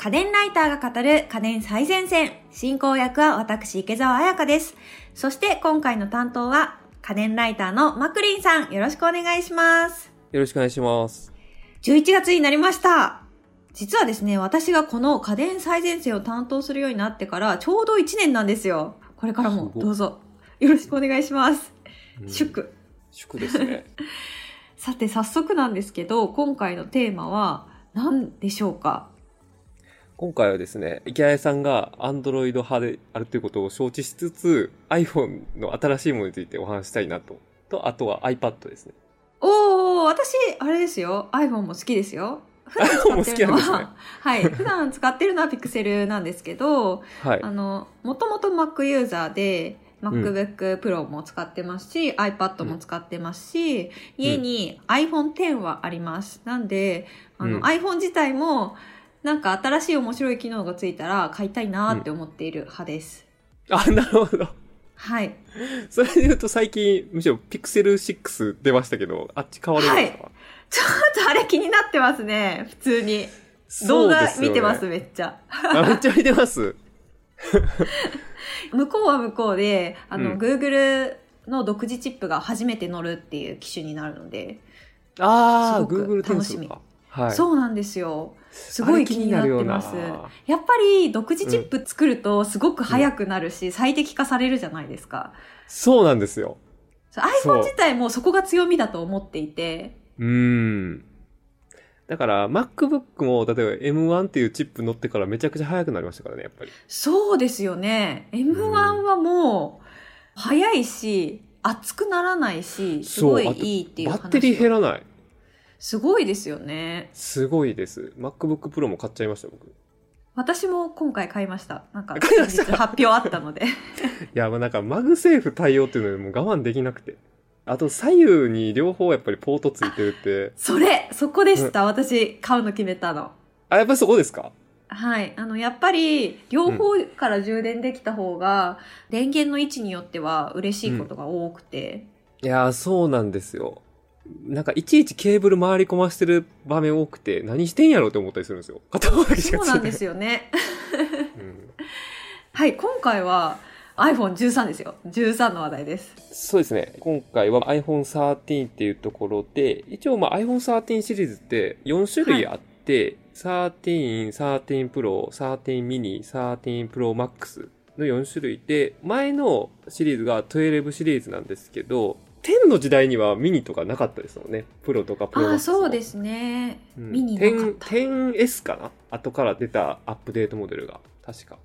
家電ライターが語る家電最前線。進行役は私、池澤彩香です。そして今回の担当は家電ライターのマクリンさん。よろしくお願いします。よろしくお願いします。11月になりました。実はですね、私がこの家電最前線を担当するようになってからちょうど1年なんですよ。これからもどうぞよろしくお願いします。うん祝。祝ですね。さて早速なんですけど、今回のテーマは何でしょうか？今回はですね、池谷さんが Android 派であるということを承知しつつ、iPhone の新しいものについてお話したいなと。と、あとは iPad ですね。おー、私、あれですよ。iPhone も好きですよ。普段使ってるのなんですねは、はい。普段使ってるのは Pixel なんですけど、はいあ。の、もともと Mac ユーザーで、MacBook Pro も使ってますし、iPad も使ってますし、家に iPhone X はあります。なんで、あの、うん iPhone 自体も、なんか新しい面白い機能がついたら買いたいなって思っている派です。あ、なるほど。はい。それで言うと最近、むしろ Pixel 6出ましたけど、あっち変わるんですか、ちょっとあれ気になってますね。普通に。動画見てます、めっちゃ。あ、めっちゃ見てます？向こうは向こうで、あの、うん Google の独自チップが初めて乗るっていう機種になるので、あー、すごく Google 楽しみ。はい。そうなんですよ。すごい気になってますやっぱり独自チップ作るとすごく速くなるし、最適化されるじゃないですか。そうなんですよ。iPhone 自体もそこが強みだと思っていて、うーん。だから、MacBook も、例えば M1 っていうチップ乗ってからめちゃくちゃ速くなりましたからね、やっぱり。そうですよね。M1 はもう、速いし、熱くならないし、すごいいいっていう話をバッテリー減らない。すごいですよね。すごいです。MacBook Pro も買っちゃいました、僕。い私も今回買いました。なんか、発表あったので。や、まあなんか、 MagSafe 対応っていうのでもう我慢できなくて。あと、左右に両方やっぱりポートついてるって。それそこでした。私、買うの決めたの。あ、やっぱりそこですか？はい。あの、やっぱり、両方から充電できた方が、電源の位置によっては嬉しいことが多くて。いやー、そうなんですよ。なんか、いちいちケーブル回り込ましてる場面多くて、何してんやろうって思ったりするんですよ。片方だけしかそうなんですよね。うんはい。今回は iPhone13 ですよ。13の話題です。そうですね。今回は iPhone 13っていうところで、一応まあ iPhone 13シリーズって4種類あって、13、13 Pro、13 mini、13 Pro Max の4種類で、前のシリーズが12シリーズなんですけど、10の時代にはミニとかなかったですよね。プロとかプロああ、マックスもそうですね。うんミニなかった。10 10S かな？後から出たアップデートモデルが。確か。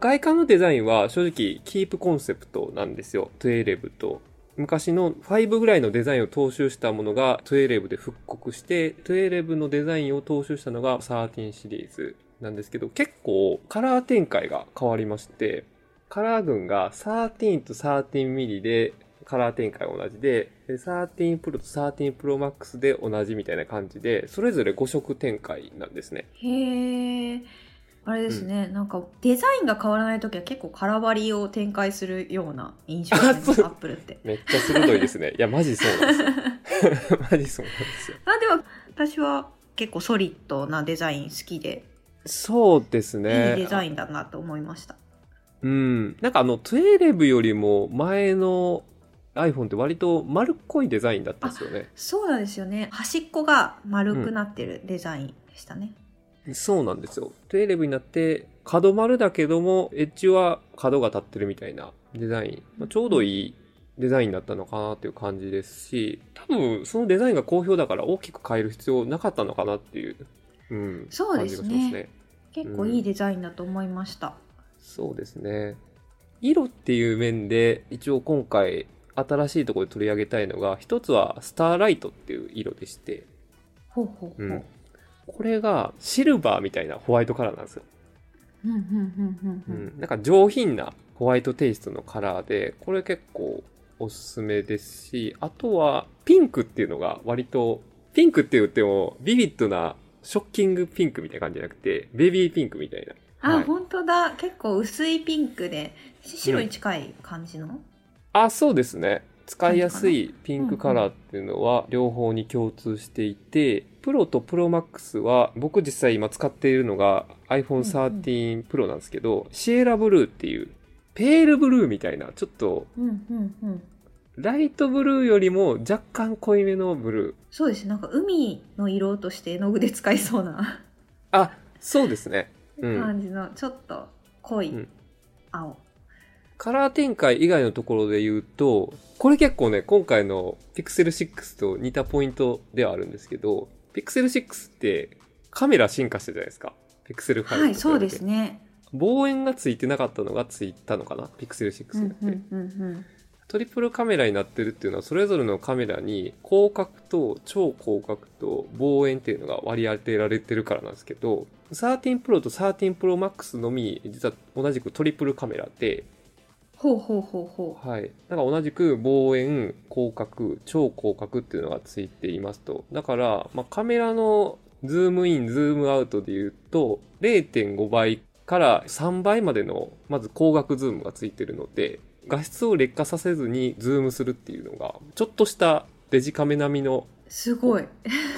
外観のデザインは正直キープコンセプトなんですよ。12と。昔の5ぐらいのデザインを踏襲したものが12で復刻して、12のデザインを踏襲したのが13シリーズなんですけど、結構カラー展開が変わりまして、カラー群が13と13ミリでカラー展開が同じで、で13 Pro と13 Pro Max で同じみたいな感じで、それぞれ5色展開なんですね。へえ。あれですね、なんかデザインが変わらないときは結構空張りを展開するような印象があります、あそうアップルって。めっちゃ鋭いですね。いや、マジそうなんですよ。マジそうなんですよ。あでは私は結構ソリッドなデザイン好きで、そうですいね。いデザインだなと思いました。うん。なんかあの、12よりも前の iPhone って割と丸っこいデザインだったんですよね。そうなんですよね。端っこが丸くなってるデザインでしたね。そうなんですよ。12になって、角丸だけども、エッジは角が立ってるみたいなデザイン。まあ、ちょうどいいデザインだったのかなっていう感じですし、多分そのデザインが好評だから大きく変える必要なかったのかなっていう、うん、そうですねね。結構いいデザインだと思いました。そうですね。色っていう面で、一応今回新しいところで取り上げたいのが、一つはスターライトっていう色でして、ほうほうほう。うんこれがシルバーみたいなホワイトカラーなんですよ。うんうんうんうんううんん、なんか上品なホワイトテイストのカラーで、これ結構おすすめですし、あとはピンクっていうのが割と、ピンクって言ってもビビッドなショッキングピンクみたいな感じじゃなくて、ベビーピンクみたいな。あ、はい本当だ。結構薄いピンクで、白に近い感じの、あ、そうですね。使いやすいピンクカラーっていうのは両方に共通していて、Pro と Pro Max は、僕実際今使っているのが iPhone 13 Pro なんですけど、シエラブルーっていう、ペールブルーみたいな、ちょっと、うんうんうん。ライトブルーよりも若干濃いめのブルー。そうです。なんか海の色として絵の具で使いそうなあ、そうですね。うん。感じの、ちょっと濃いうん青。カラー展開以外のところで言うと、これ結構ね、今回の Pixel 6と似たポイントではあるんですけど、Pixel 6ってカメラ進化したじゃないですか。Pixel 5と比べて。はい、そうですね。望遠がついてなかったのがついたのかな ?Pixel 6うんになって。うんうんうん。トリプルカメラになってるっていうのは、それぞれのカメラに広角と超広角と望遠っていうのが割り当てられてるからなんですけど、13 Pro と13 Pro Max のみ、実は同じくトリプルカメラで、ほうほうほうほはい。だから同じく望遠、広角、超広角っていうのがついていますと。だから、まあ、カメラのズームイン、ズームアウトで言うと、0.5倍から3倍までの、まず光学ズームがついてるので、画質を劣化させずにズームするっていうのが、ちょっとしたデジカメ並みのう。すごい。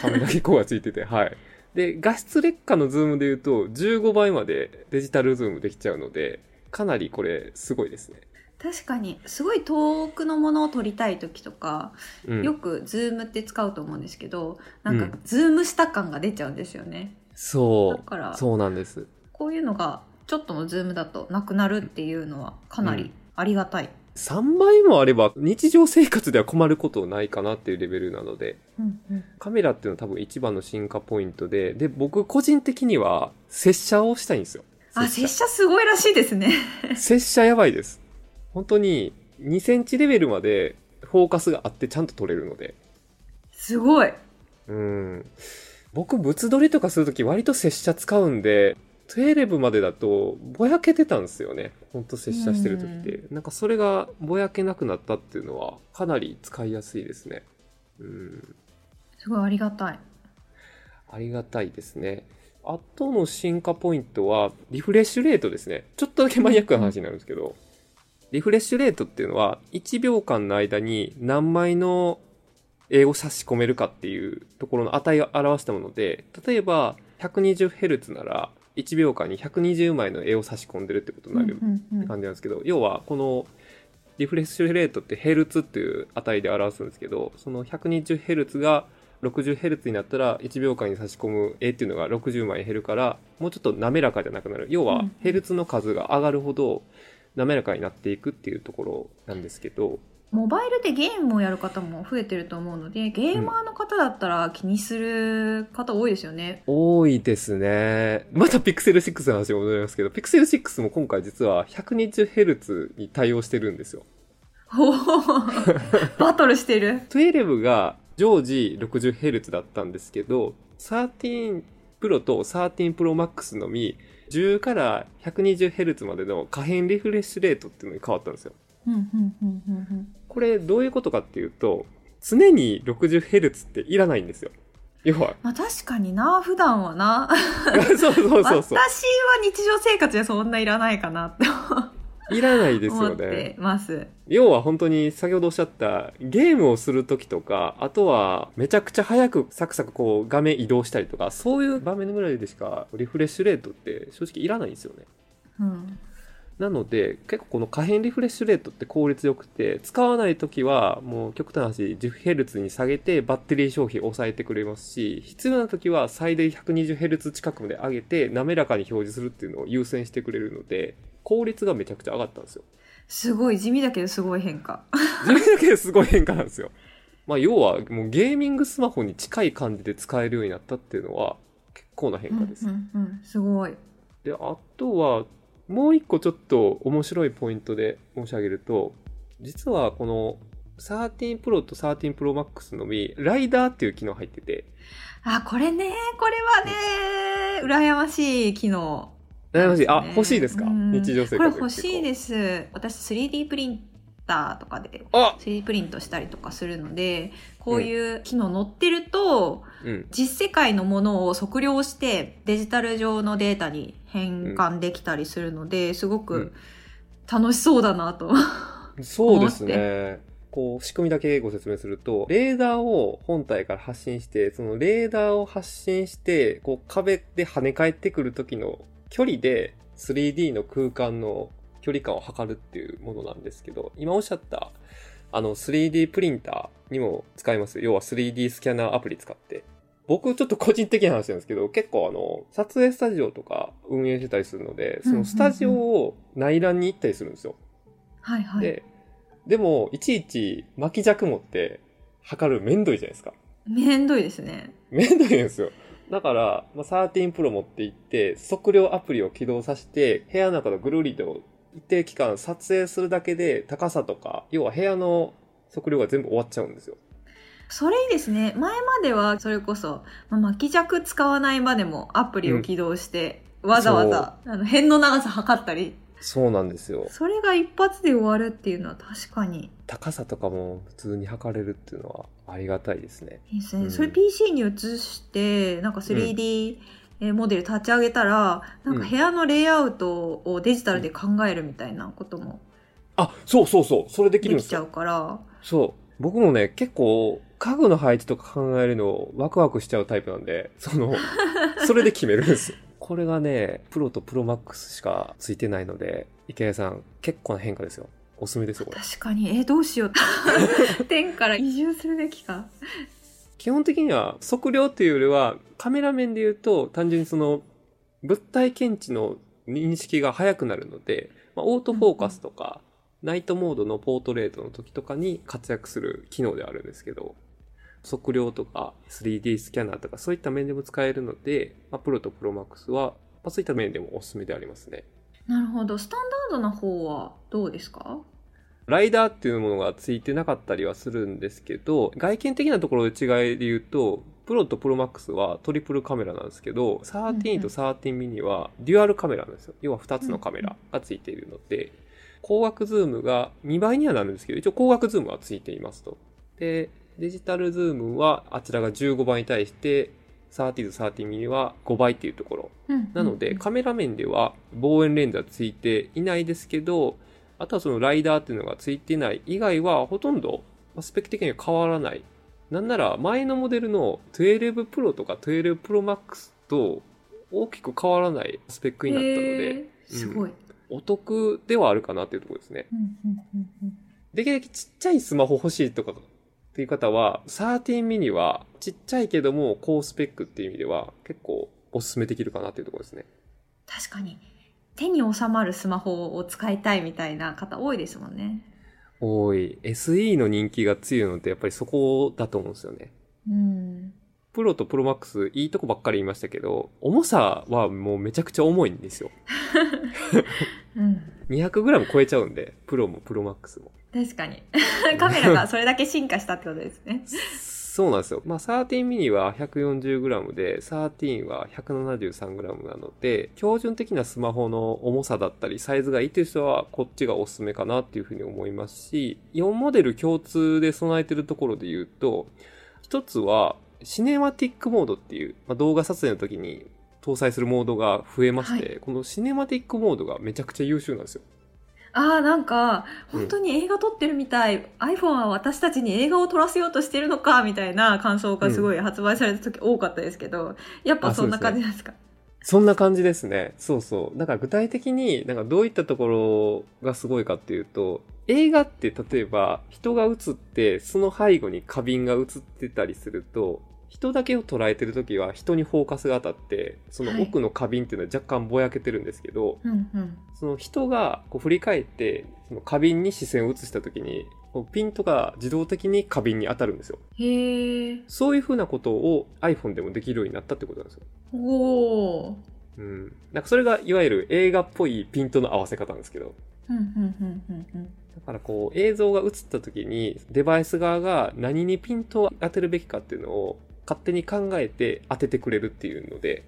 カメラ機構がついてて、はい。で、画質劣化のズームで言うと、15倍までデジタルズームできちゃうので、かなりこれ、すごいですね。確かに、すごい遠くのものを撮りたい時とか、うん。よくズームって使うと思うんですけど、なんかうんズームした感が出ちゃうんですよね。そう。だから、そうなんです。こういうのがちょっとのズームだとなくなるっていうのはかなりありがたい。3倍もあれば日常生活では困ることないかなっていうレベルなので、うんうんカメラっていうのは多分一番の進化ポイントで、で、僕個人的には接写をしたいんですよ。あ、接写すごいらしいですね。接写やばいです。本当に2センチレベルまでフォーカスがあってちゃんと撮れるので。すごい。うん。僕物撮りとかするとき割と接写使うんで、12までだとぼやけてたんですよね。ほんと接写してるときって。なんかそれがぼやけなくなったっていうのはかなり使いやすいですね。うん。すごいありがたい。ありがたいですね。あとの進化ポイントは、リフレッシュレートですね。ちょっとだけマニアックな話になるんですけど、リフレッシュレートっていうのは、1秒間の間に何枚の絵を差し込めるかっていうところの値を表したもので、例えば 120Hz なら、1秒間に120枚の絵を差し込んでるってことになるうんうんうん感じなんですけど、要はこのリフレッシュレートってヘルツっていう値で表すんですけど、その 120Hz が 60Hz になったら1秒間に差し込む絵っていうのが60枚減るから、もうちょっと滑らかじゃなくなる。要はヘルツの数が上がるほど滑らかになっていくっていうところなんですけど、モバイルでゲームをやる方も増えてると思うので、ゲーマーの方だったら気にする方多いですよね。多いですね。また Pixel 6の話に戻りますけど、Pixel 6も今回実は 120Hz に対応してるんですよ。ほーバトルしてる。12が常時 60Hz だったんですけど、13 Pro と13 Pro Max のみ、10から 120Hz までの可変リフレッシュレートっていうのに変わったんですよ。これどういうことかっていうと、常に 60Hz っていらないんですよ。要は、まあ確かにな、普段はな。そうそうそう私そう は。日常生活でそんないらないかなっていらないですよね。てます。要は本当に先ほどおっしゃったゲームをするときとか、あとはめちゃくちゃ早くサクサクこう画面移動したりとか、そういう場面ぐらいでしかリフレッシュレートって正直いらないんですよね。うん。なので結構この可変リフレッシュレートって効率よくて、使わないときはもう極端な話 10Hz に下げてバッテリー消費を抑えてくれますし、必要なときは最大 120Hz 近くまで上げて滑らかに表示するっていうのを優先してくれるので、効率がめちゃくちゃ上がったんですよ。すごい地味だけどすごい変化。自分だけですごい変化なんですよ。まあ、要は、もうゲーミングスマホに近い感じで使えるようになったっていうのは、結構な変化です。うんうんうん、すごい。で、あとは、もう一個ちょっと面白いポイントで申し上げると、実はこの13 Pro と13 Pro Max のみ、ライダーっていう機能入ってて、あ、これね、これはね、羨ましい機能。悩ましい。あ、ね欲しいですか？うん日常生活これ欲しいです。私 3D プリンターとかであ 3D プリントしたりとかするので、こういう機能載ってると、うん。実世界のものを測量してデジタル上のデータに変換できたりするので、すごくうん楽しそうだなと。そうですね。こう、仕組みだけご説明すると、レーダーを本体から発信して、そのレーダーを発信して、こう、壁で跳ね返ってくる時の距離で 3D の空間の距離感を測るっていうものなんですけど、今おっしゃった、あの、3D プリンターにも使えます。要は 3D スキャナーアプリ使って。僕ちょっと個人的な話なんですけど、結構あの、撮影スタジオとか運営してたりするので、そのスタジオを内覧に行ったりするんですよ。はいはい。で、でも、いちいち巻き尺持って測るめんどいじゃないですか。めんどいですね。めんどいんですよ。だから、まあ、13 Pro 持って行って、測量アプリを起動させて、部屋の中のぐるりと一定期間撮影するだけで高さとか、要は部屋の測量が全部終わっちゃうんですよ。それいいですね。前まではそれこそ、まあ、巻き尺使わないまでもアプリを起動して、わざわざあの辺の長さ測ったり、そうなんですよ。それが一発で終わるっていうのは確かに高さとかも普通に測れるっていうのはありがたいですね。いいですね。うんそれ PC に移して、なんか 3D、えーモデル立ち上げたら、なんか部屋のレイアウトをデジタルで考えるみたいなこともあ、そうそうそう。それできるんですよ。できちゃうから、そう。僕もね、結構、家具の配置とか考えるのワクワクしちゃうタイプなんで、その、それで決めるんですよ。これがね、プロとプロマックスしかついてないので、池谷さん、結構な変化ですよ。おすすめですよ、これ。確かに、えーどうしよう。天から移住するべきか。基本的には、測量っていうよりは、カメラ面で言うと、単純にその、物体検知の認識が速くなるので、まあ、オートフォーカスとか、ナイトモードのポートレートの時とかに活躍する機能ではあるんですけど、測量とか 3D スキャナーとかそういった面でも使えるので、まあ、プロとプロマックスは、まあ、そういった面でもおすすめでありますね。なるほど。スタンダードな方はどうですか？LiDAR っていうものがついてなかったりはするんですけど、外見的なところで違いで言うと、プロと Pro Max はトリプルカメラなんですけど、13と13ミニはデュアルカメラなんですよ。要は2つのカメラがついているので、光学ズームが2倍にはなるんですけど、一応光学ズームはついていますと。で、デジタルズームはあちらが15倍に対して、13と13ミニは5倍っていうところ。なので、カメラ面では望遠レンズはついていないですけど、あとはそのライダーっていうのがついてない以外はほとんどまあスペック的には変わらない。なんなら前のモデルの12 Pro とか12 Pro Max と大きく変わらないスペックになったので、すごい。お得ではあるかなっていうところですね。うんうんうんうんできるだけちっちゃいスマホ欲しいとかっていう方は、13ミニはちっちゃいけども高スペックっていう意味では結構おすすめできるかなっていうところですね。確かに。手に収まるスマホを使いたいみたいな方多いですもんね。多い。SE の人気が強いのってやっぱりそこだと思うんですよね。うん。プロとプロマックスいいとこばっかり言いましたけど、重さはもうめちゃくちゃ重いんですよ。うん。200g 超えちゃうんで、プロもプロマックスも。確かに。カメラがそれだけ進化したってことですね。そうなんですよ。まあ、13ミニは 140g で、13は 173g なので、標準的なスマホの重さだったり、サイズがいいという人は、こっちがおすすめかなっていうふうに思いますし、4モデル共通で備えてるところで言うと、一つは、シネマティックモードっていう、まあ、動画撮影の時に搭載するモードが増えまして、はこのシネマティックモードがめちゃくちゃ優秀なんですよ。ああ、なんか、本当に映画撮ってるみたい。iPhone は私たちに映画を撮らせようとしてるのか、みたいな感想がすごい発売された時多かったですけど、やっぱそんな感じなんですか？そんな感じですね。そうそう。だから具体的に、なんかどういったところがすごいかっていうと、映画って例えば人が映って、その背後に花瓶が映ってたりすると、人だけを捉えてるときは人にフォーカスが当たって、その奥の花瓶っていうのは若干ぼやけてるんですけど、うんうん。その人がこう振り返って、その花瓶に視線を移したときに、こうピントが自動的に花瓶に当たるんですよ。へえ。そういう風なことを iPhone でもできるようになったってことなんですよ。おー。うん。なんかそれがいわゆる映画っぽいピントの合わせ方なんですけど。うんうんうんうんうん。だからこう映像が映った時にデバイス側が何にピントを当てるべきかっていうのを勝手に考えて当ててくれるっていうので、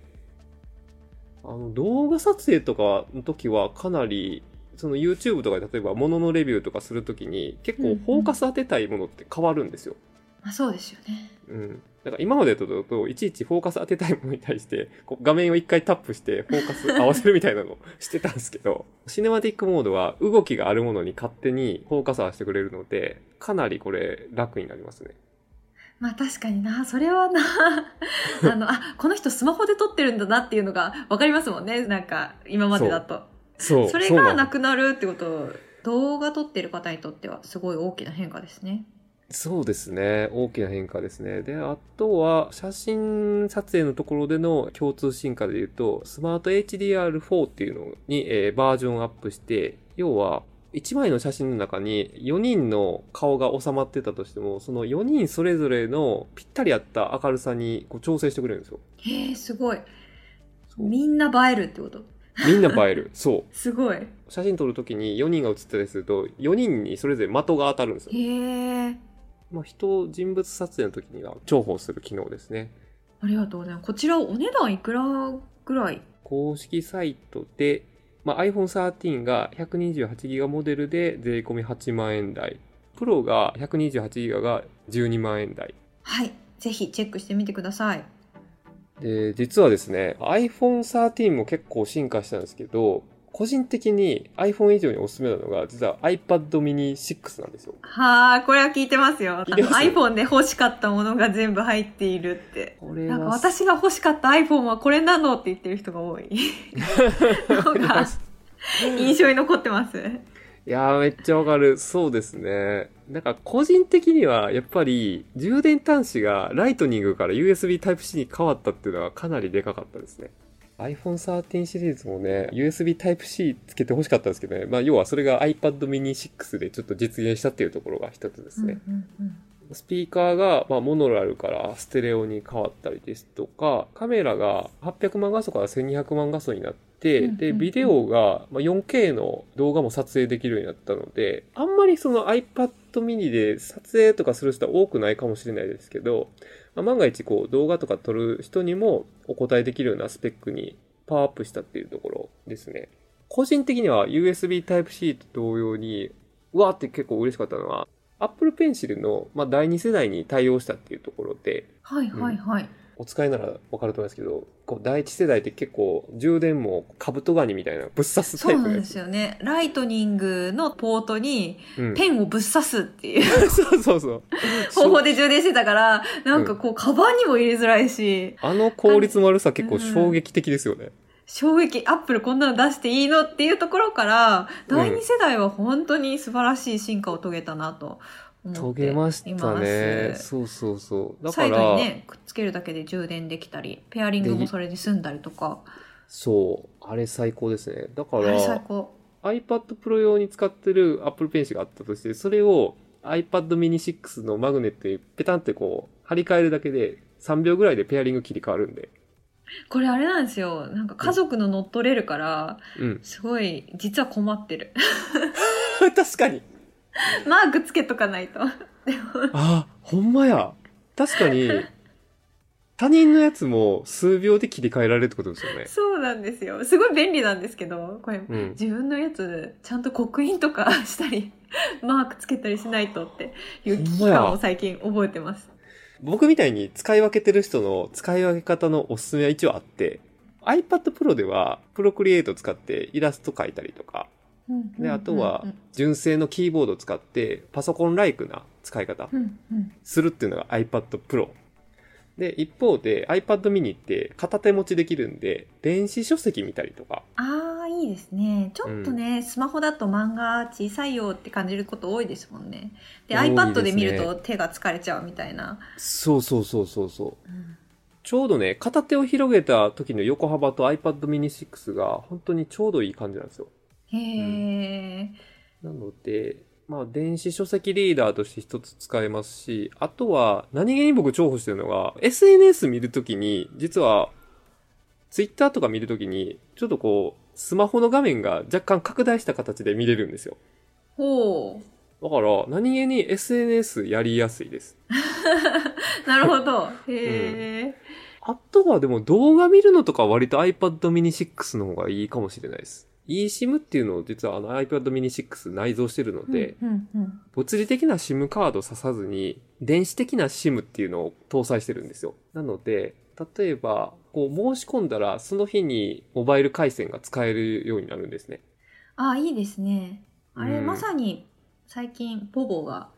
あの動画撮影とかの時はかなりその YouTube とかで例えば物のレビューとかするときに結構フォーカス当てたいものって変わるんですよ。あそうですよね。うん。だから今までだと、いちいちフォーカス当てたいものに対して、こう画面を一回タップして、フォーカス合わせるみたいなのを してたんですけど、シネマティックモードは動きがあるものに勝手にフォーカス合わせてくれるので、かなりこれ楽になりますね。まあ確かにな、それはな、あの、あ、この人スマホで撮ってるんだなっていうのがわかりますもんね。なんか、今までだと。そう。それがなくなるってこと、動画撮ってる方にとってはすごい大きな変化ですね。そうですね。大きな変化ですね。で、あとは、写真撮影のところでの共通進化で言うと、スマート HDR4 っていうのに、えーバージョンアップして、要は、1枚の写真の中に4人の顔が収まってたとしても、その4人それぞれのぴったり合った明るさにこう調整してくれるんですよ。へえ、すごい。みんな映えるってこと？みんな映える。そう。すごい。写真撮るときに4人が写ったりすると、4人にそれぞれ的が当たるんですよ。へえ。まあ、人、人物撮影の時には重宝する機能ですね。ありがとうございます。こちらお値段いくらぐらい？公式サイトで、まあ、iPhone 13が 128GB モデルで税込み8万円台。プロが 128GB が12万円台。はい。ぜひチェックしてみてください。で、実はですね、iPhone 13も結構進化したんですけど、個人的に iPhone 以上におすすめなのが、実は iPad mini 6なんですよ。はあ、これは聞いてますよ。す？あの iPhone で欲しかったものが全部入っているって。これなんかは、私が欲しかった iPhone はこれなのって言ってる人が多い。のが印象に残ってます？いやーめっちゃわかる。そうですね。なんか個人的にはやっぱり充電端子がライトニングから USB Type-C に変わったっていうのはかなりでかかったですね。iPhone 13シリーズもね、USB Type-C つけて欲しかったんですけどね。まあ要はそれが iPad mini 6でちょっと実現したっていうところが一つですね。うんうんうんスピーカーが、まあ、モノラルからステレオに変わったりですとか、カメラが800万画素から1200万画素になって、で、うんうんうんビデオがまあ 4K の動画も撮影できるようになったので、あんまりその iPad mini で撮影とかする人は多くないかもしれないですけど、まあ、万が一こう動画とか撮る人にもお答えできるようなスペックにパワーアップしたっていうところですね。個人的には USB Type-C と同様に、うわーって結構嬉しかったのは、Apple Pencil の、まあ、第2世代に対応したっていうところで、はいはいはい。お使いならわかると思いますけど、こう第1世代って結構充電もカブトガニみたいなぶっ刺すそうなんで。すよね。ライトニングのポートにうんペンをぶっ刺すっていう そうそうそう。方法で充電してたから、なんかこう、カバンにも入れづらいし、あの効率の悪さ結構衝撃的ですよね。衝撃、アップルこんなの出していいのっていうところから、第二世代は本当に素晴らしい進化を遂げたなと思遂ってげましたね。す。そうそうそう。だかサイドにら、ね、くっつけるだけで充電できたり、ペアリングもそれで済んだりとか。そう。あれ最高ですね。だから、高。iPad Pro 用に使ってる Apple Pencil があったとして、それを iPad mini 6のマグネットにペタンってこう、貼り替えるだけで3秒ぐらいでペアリング切り替わるんで。これあれなんですよ。なんか家族の乗っ取れるから、うん。すごい、実は困ってる。確かに。マークつけとかないと。あ、ほんまや。確かに、他人のやつも数秒で切り替えられるってことですよね。そうなんですよ。すごい便利なんですけど、これ、うん。自分のやつ、ちゃんと刻印とかしたり、マークつけたりしないとっていう危機感を最近覚えてます。僕みたいに使い分けてる人の使い分け方のおすすめは一応あって、iPad Pro では Procreate を使ってイラスト描いたりとか、で、あとは純正のキーボードを使ってパソコンライクな使い方うんうんうんするっていうのが iPad Pro。で、一方で iPad mini って片手持ちできるんで、電子書籍見たりとか、ああ、いいですね。ちょっとね、スマホだと漫画小さいよって感じること多いですもんね。で、iPad で見ると手が疲れちゃうみたいな。そうそうそうそうそう。うんちょうどね、片手を広げた時の横幅と iPad mini 6が本当にちょうどいい感じなんですよ。へえ、なので、まあ、電子書籍リーダーとして一つ使えますし、あとは、何気に僕重宝してるのが、SNS 見るときに、実は、Twitter とか見るときに、ちょっとこう、スマホの画面が若干拡大した形で見れるんですよ。ほだから、何気に SNS やりやすいです。う。なるほど。へえ、あとはでも動画見るのとか割と iPad mini 6の方がいいかもしれないです。eSIM っていうのを実はあの iPad mini 6内蔵してるので、うんうん物理的な SIM カードを挿さずに、電子的な SIM っていうのを搭載してるんですよ。なので、例えば、こう申し込んだら、その日にモバイル回線が使えるようになるんですね。ああ、いいですね。あれ、うんまさに最近、ポボが、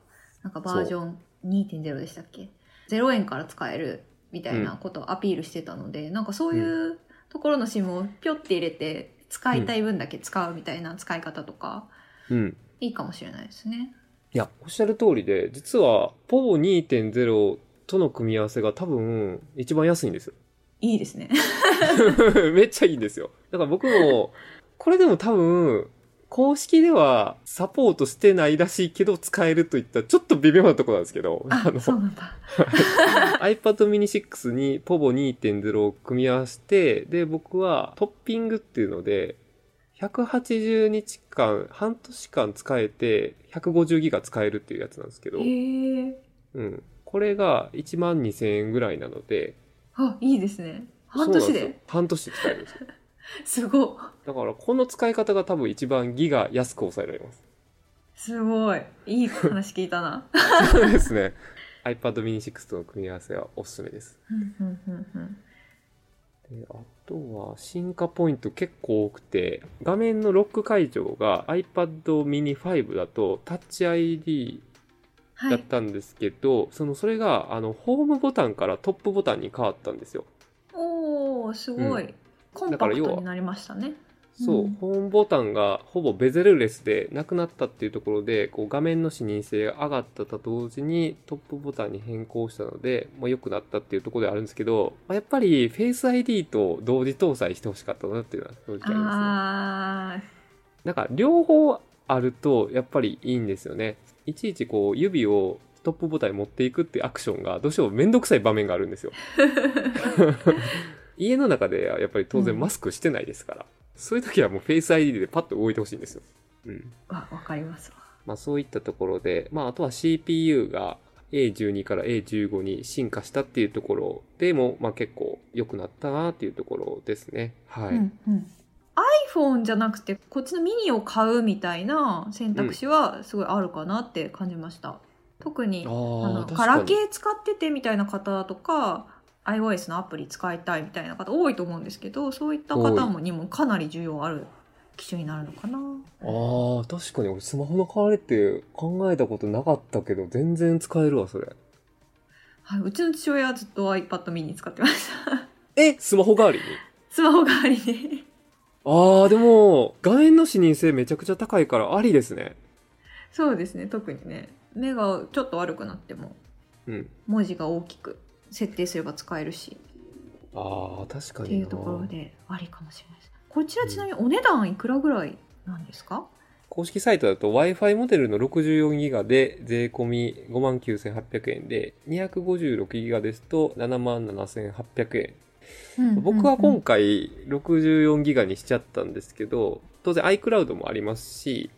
なんかバージョン2.0でしたっけ ?0 円から使えるみたいなことをアピールしてたので、なんかそういうところの SIM をピョって入れて、使いたい分だけ使うみたいな使い方とか、うん。いいかもしれないですね。いや、おっしゃる通りで、実は、ポボ2.0との組み合わせが多分、一番安いんですよ。いいですね。めっちゃいいんですよ。だから僕も、これでも多分、公式ではサポートしてないらしいけど使えるといったちょっと微妙なところなんですけど、ああの、そうなんだ。iPad mini 6に POVO 2.0を組み合わせて、で、僕はトッピングっていうので、180日間、半年間使えて、150ギガ使えるっていうやつなんですけど、へえ。うん。これが1万2000円ぐらいなので、あ、いいですね。半年で？半年で使えるんですよ。すごい。だから、この使い方が多分一番ギガ安く抑えられます。すごい。いい話聞いたな。そうですね。iPad mini 6との組み合わせはおすすめです。であとは進化ポイント結構多くて画面のロック解除が iPad mini 5だとタッチ ID はい。だったんですけど、そのそれがあのホームボタンからトップボタンに変わったんですよ。おー、すごい。うんコンパクトになりましたね。そう、うんホームボタンがほぼベゼルレスでなくなったっていうところでこう画面の視認性が上がったと同時にトップボタンに変更したので、まあ、良くなったっていうところではあるんですけど、まあ、やっぱり Face ID と同時搭載してほしかったなっていうのは正直ありますね。あなんか両方あるとやっぱりいいんですよね。いちいちこう指をトップボタンに持っていくっていうアクションがどうしてもめんどくさい場面があるんですよ。家の中ではやっぱり当然マスクしてないですから、そういう時はもうフェイス ID でパッと動いてほしいんですよ。うん。ー。わ、わかりますわ。まあそういったところで、まああとは CPU が A12 から A15 に進化したっていうところでも、まあ結構良くなったなっていうところですね。はい。うんうん。iPhone じゃなくて、こっちのミニを買うみたいな選択肢はすごいあるかなって感じました。特に、あああ、の、ガラケー使っててみたいな方とか、iOS のアプリ使いたいみたいな方多いと思うんですけど、そういった方もにもかなり需要ある機種になるのかな。ああ、確かに俺スマホの代わりって考えたことなかったけど、全然使えるわ、それ。はい、うちの父親はずっと iPad mini 使ってました。えスマホ代わりに？スマホ代わりに。ああ、でも、画面の視認性めちゃくちゃ高いからありですね。そうですね、特にね。目がちょっと悪くなっても、うん。文字が大きく設定すれば使えるし、ああ、確かにな。っていうところでありかもしれないです。こちらちなみにお値段いくらぐらいなんですか、公式サイトだと Wi-Fi モデルの 64GB で税込み59,800円で、256GB ですと77,800円。うん僕は今回、回 64GB にしちゃったんですけど、当然 iCloud もありますし、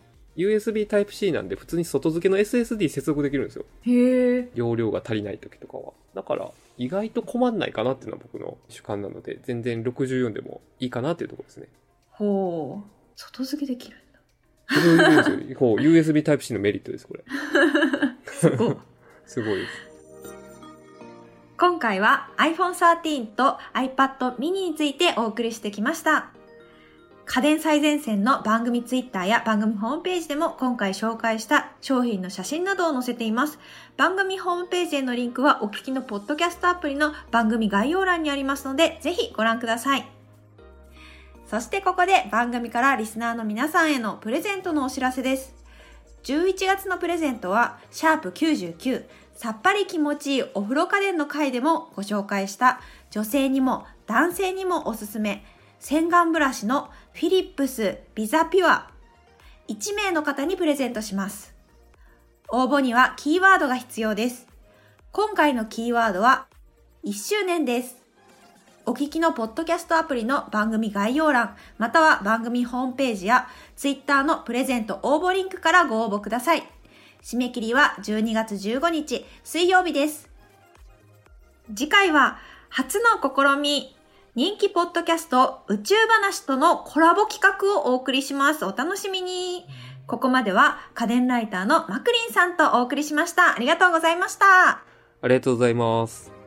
USB Type-C なんで普通に外付けの SSD 接続できるんですよ。へえ。容量が足りない時とかは。だから、意外と困んないかなっていうのは僕の主観なので、全然64でもいいかなっていうところですね。ほう。外付けできるんだ。それですよこう USB Type-C のメリットです、これ。すごい。すごいです。今回は iPhone 13と iPad mini についてお送りしてきました。家電最前線の番組ツイッターや番組ホームページでも今回紹介した商品の写真などを載せています。番組ホームページへのリンクはお聞きのポッドキャストアプリの番組概要欄にありますので、ぜひご覧ください。そしてここで番組からリスナーの皆さんへのプレゼントのお知らせです。11月のプレゼントは、シャープ99、さっぱり気持ちいいお風呂家電の回でもご紹介した女性にも男性にもおすすめ洗顔ブラシのフィリップスビザピュア1名の方にプレゼントします。応募にはキーワードが必要です。今回のキーワードは1周年です。お聞きのポッドキャストアプリの番組概要欄、または番組ホームページやツイッターのプレゼント応募リンクからご応募ください。締め切りは12月15日水曜日です。次回は初の試み、人気ポッドキャスト宇宙話とのコラボ企画をお送りします。お楽しみに。ここまでは家電ライターのマクリンさんとお送りしました。ありがとうございました。ありがとうございます。